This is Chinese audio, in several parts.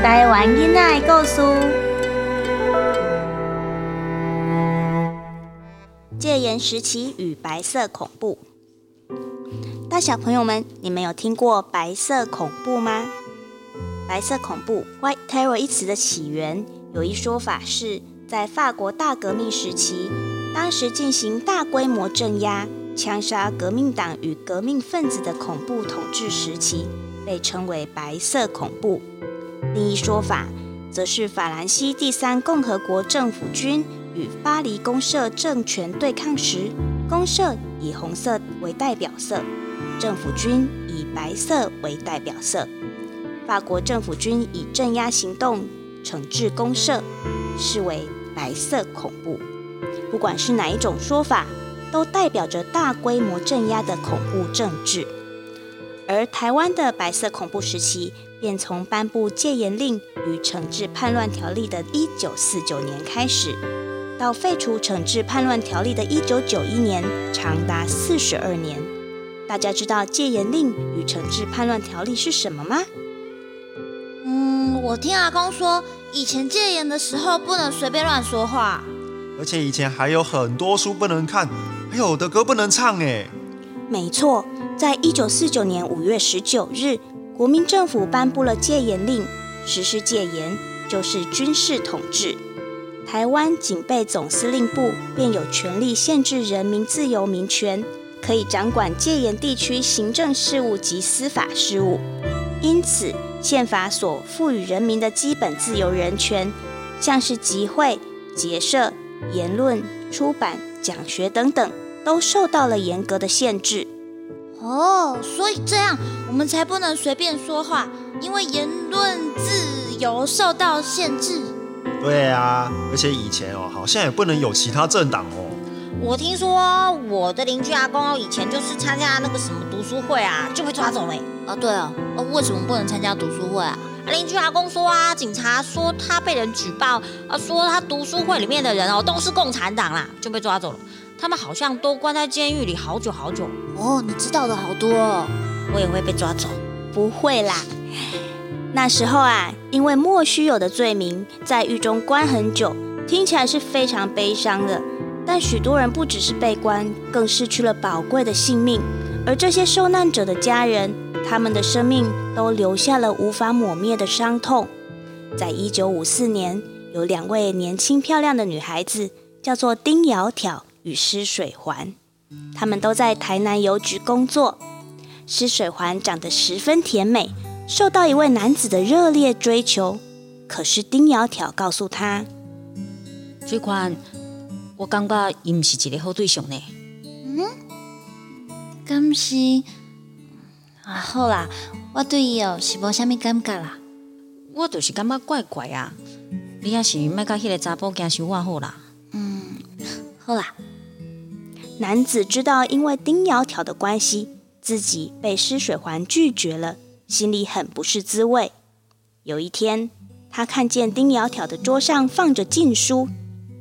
台湾囡仔的故事。戒严时期与白色恐怖，大小朋友们，你们有听过白色恐怖吗？白色恐怖 （White Terror） 一词的起源，有一说法是在法国大革命时期，当时进行大规模镇压、枪杀革命党与革命分子的恐怖统治时期，被称为白色恐怖。另一说法，则是法兰西第三共和国政府军与巴黎公社政权对抗时，公社以红色为代表色，政府军以白色为代表色。法国政府军以镇压行动惩治公社，视为白色恐怖。不管是哪一种说法，都代表着大规模镇压的恐怖政治。而台湾的白色恐怖时期，便从颁布戒严令与惩治叛乱条例的一九四九年开始，到废除惩治叛乱条例的一九九一年，长达四十二年。大家知道戒严令与惩治叛乱条例是什么吗？嗯我听阿公说，以前戒严的时候不能随便乱说话，而且以前还有很多书不能看，还有的歌不能唱哎。没错，在一九四九年五月十九日，国民政府颁布了戒严令，实施戒严就是军事统治。台湾警备总司令部便有权力限制人民自由民权，可以掌管戒严地区行政事务及司法事务。因此，宪法所赋予人民的基本自由人权，像是集会、结社、言论、出版、讲学等等，都受到了严格的限制。哦，所以这样我们才不能随便说话，因为言论自由受到限制。对啊，而且以前哦，好像也不能有其他政党哦。我听说我的邻居阿公以前就是参加那个什么读书会啊，就被抓走了。啊，对啊，哦，为什么不能参加读书会啊？邻居阿公说啊，警察说他被人举报啊，说他读书会里面的人哦都是共产党啦，就被抓走了。他们好像都关在监狱里好久好久。哦，你知道的好多，哦，我也会被抓走？不会啦，那时候啊，因为莫须有的罪名，在狱中关很久，听起来是非常悲伤的。但许多人不只是被关，更失去了宝贵的性命。而这些受难者的家人，他们的生命都留下了无法抹灭的伤痛。在一九五四年，有两位年轻漂亮的女孩子，叫做丁窈窕与施水环，她们都在台南邮局工作。施水环长得十分甜美，受到一位男子的热烈追求。可是丁窈窕告诉他：“水环。”我感觉伊毋是一个好对象呢。嗯，敢是啊，好啦，我对伊哦是无虾米感觉啦。我就是感觉怪怪啊。你也是莫甲迄个查甫惊伤我好啦。嗯，好啦。男子知道因为丁窈窕的关系，自己被施水环拒绝了，心里很不是滋味。有一天，他看见丁窈窕的桌上放着禁书，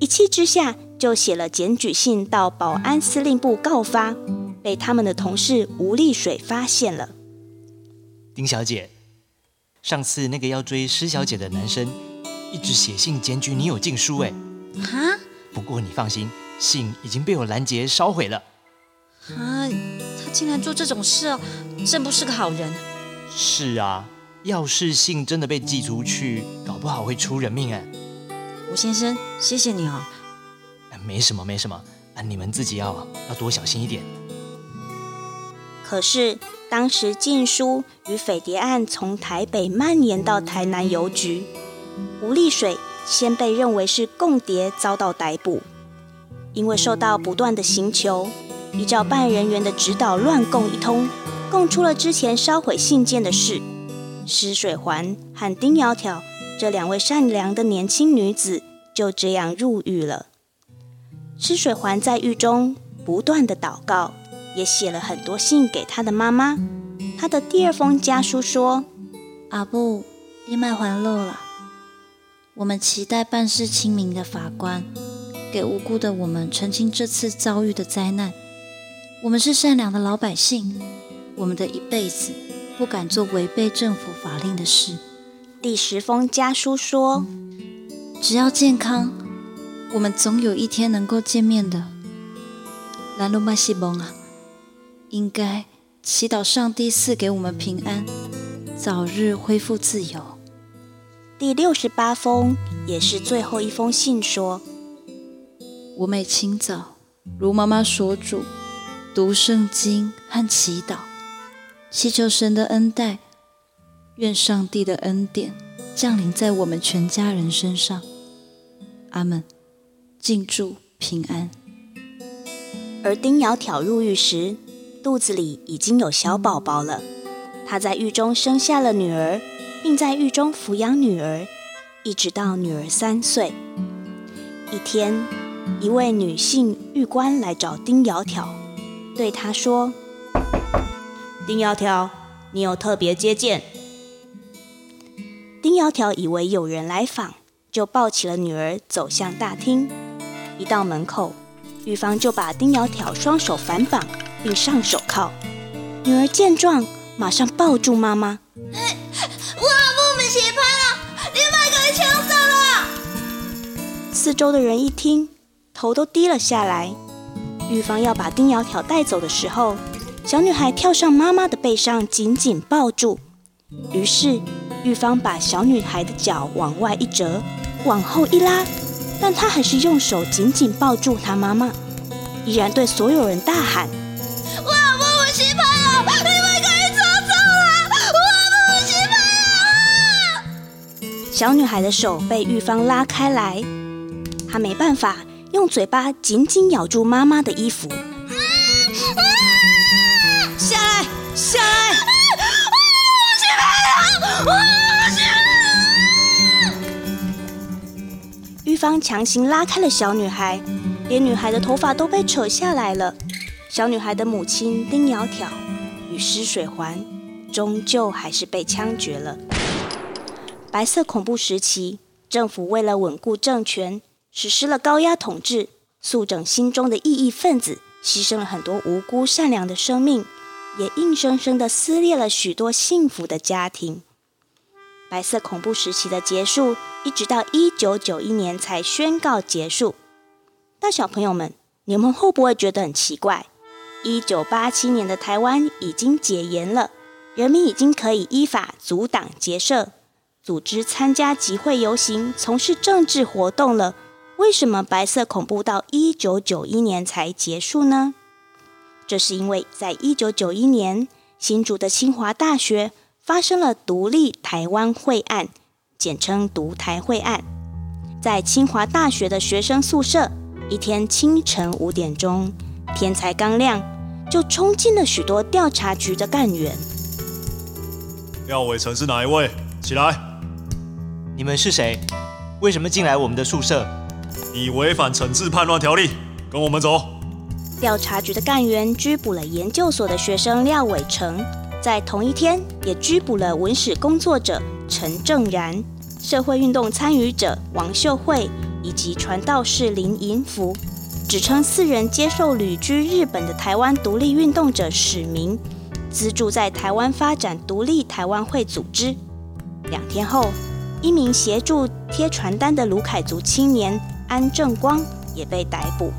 一气之下。就写了检举信到保安司令部告发，被他们的同事吴丽水发现了。丁小姐，上次那个要追施小姐的男生，一直写信检举你有禁书，哎，哈？不过你放心，信已经被我拦截烧毁了。啊，他竟然做这种事哦，真不是个好人。是啊，要是信真的被寄出去，搞不好会出人命哎。吴先生，谢谢你哦。没什么，没什么啊！你们自己要要多小心一点。可是当时禁书与匪谍案从台北蔓延到台南邮局，吴丽水先被认为是共谍，遭到逮捕。因为受到不断的刑求，依照办案人员的指导乱供一通，供出了之前烧毁信件的事。施水环和丁窈窕这两位善良的年轻女子就这样入狱了。施水环在狱中不断的祷告，也写了很多信给他的妈妈。他的第二封家书说：“阿布，你卖还漏了。我们期待办事清明的法官，给无辜的我们澄清这次遭遇的灾难。我们是善良的老百姓，我们的一辈子不敢做违背政府法令的事。第十封家书说：“只要健康，我们总有一天能够见面的。”兰鲁麦西蒙啊，应该祈祷上帝赐给我们平安，早日恢复自由。第六十八封也是最后一封信说：“我每清早如妈妈所嘱，读圣经和祈祷，祈求神的恩待。”愿上帝的恩典降临在我们全家人身上，阿门。敬祝平安。而丁窈窕入狱时，肚子里已经有小宝宝了。她在狱中生下了女儿，并在狱中抚养女儿，一直到女儿三岁。一天，一位女性狱官来找丁窈窕，对他说：“丁窈窕，你有特别接见。”丁窈窕以为有人来访，就抱起了女儿走向大厅。一到门口，狱方就把丁窈窕双手反绑，并上手铐。女儿见状，马上抱住妈妈：“我不喜欢了，你把给抢走了！”四周的人一听，头都低了下来。狱方要把丁窈窕带走的时候，小女孩跳上妈妈的背上，紧紧抱住。于是。玉芳把小女孩的脚往外一折，往后一拉，但她还是用手紧紧抱住她妈妈，依然对所有人大喊：“我不喜欢了，你们可以走走了，我不喜欢了。”小女孩的手被玉芳拉开来，她没办法，用嘴巴紧紧咬住妈妈的衣服。下来，下来！玉芳强行拉开了小女孩，连女孩的头发都被扯下来了。小女孩的母亲丁窈窕与施水环终究还是被枪决了。白色恐怖时期，政府为了稳固政权，实施了高压统治，肃整心中的异议分子，牺牲了很多无辜善良的生命，也硬生生的撕裂了许多幸福的家庭。白色恐怖时期的结束，一直到一九九一年才宣告结束。那小朋友们，你们会不会觉得很奇怪？一九八七年的台湾已经解严了，人民已经可以依法阻挡结社、组织参加集会游行、从事政治活动了。为什么白色恐怖到一九九一年才结束呢？这是因为在一九九一年，新竹的清华大学。发生了独立台湾会案，简称独台会案。在清华大学的学生宿舍，一天清晨五点钟，天才刚亮，就冲进了许多调查局的干员。廖伟成是哪一位？起来！你们是谁？为什么进来我们的宿舍？你违反惩治叛乱条例，跟我们走。调查局的干员拘捕了研究所的学生廖伟成。在同一天，也拘捕了文史工作者陈正然、社会运动参与者王秀慧以及传道士林银福，指称四人接受旅居日本的台湾独立运动者史明资助，在台湾发展独立台湾会组织。两天后，一名协助贴传单的卢凯族青年安正光也被逮捕。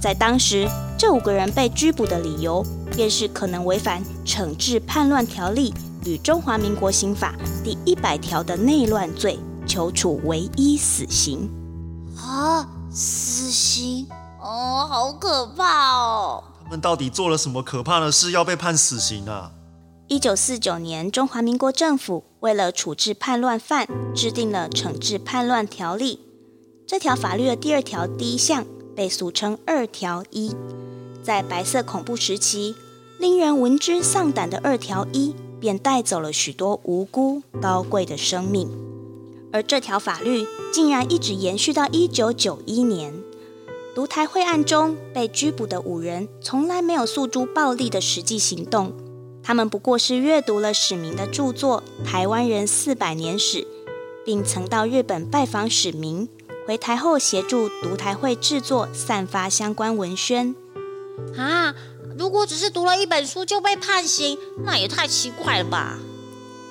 在当时，这五个人被拘捕的理由。便是可能违反惩治叛乱条例与中华民国刑法第一百条的内乱罪，求处唯一死刑。啊，死刑哦，好可怕哦！他们到底做了什么可怕的事，要被判死刑啊？一九四九年，中华民国政府为了处置叛乱犯，制定了惩治叛乱条例。这条法律的第二条第一项被俗称二条一。在白色恐怖时期，令人闻之丧胆的二条一，便带走了许多无辜高贵的生命。而这条法律竟然一直延续到一九九一年。独台会案中被拘捕的五人，从来没有诉诸暴力的实际行动，他们不过是阅读了史明的著作《台湾人四百年史》，并曾到日本拜访史明，回台后协助读台会制作、散发相关文宣。啊！如果只是读了一本书就被判刑，那也太奇怪了吧？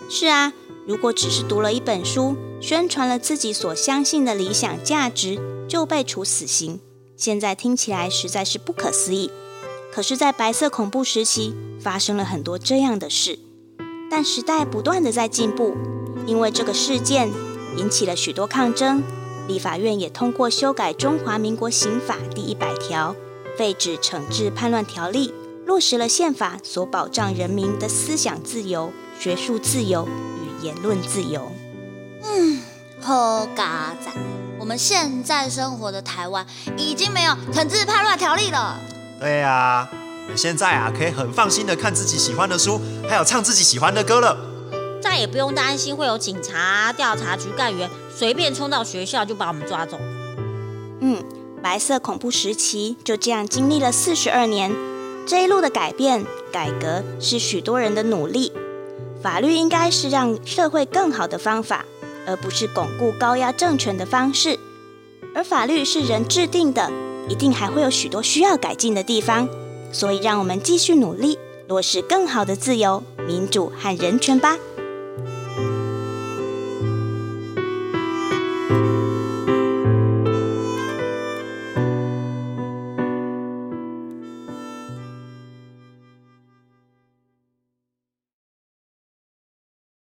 是啊，如果只是读了一本书，宣传了自己所相信的理想价值，就被处死刑，现在听起来实在是不可思议。可是，在白色恐怖时期，发生了很多这样的事。但时代不断的在进步，因为这个事件引起了许多抗争，立法院也通过修改《中华民国刑法》第一百条，废止惩治叛乱条例，落实了宪法所保障人民的思想自由、学术自由与言论自由。嗯好嘎仔，我们现在生活的台湾已经没有惩治叛乱条例了。对呀、现在啊，可以很放心的看自己喜欢的书，还有唱自己喜欢的歌了。再也不用担心会有警察、调查局干员随便冲到学校就把我们抓走。嗯，白色恐怖时期就这样经历了四十二年，这一路的改变、改革是许多人的努力。法律应该是让社会更好的方法，而不是巩固高压政权的方式。而法律是人制定的，一定还会有许多需要改进的地方。所以，让我们继续努力，落实更好的自由、民主和人权吧。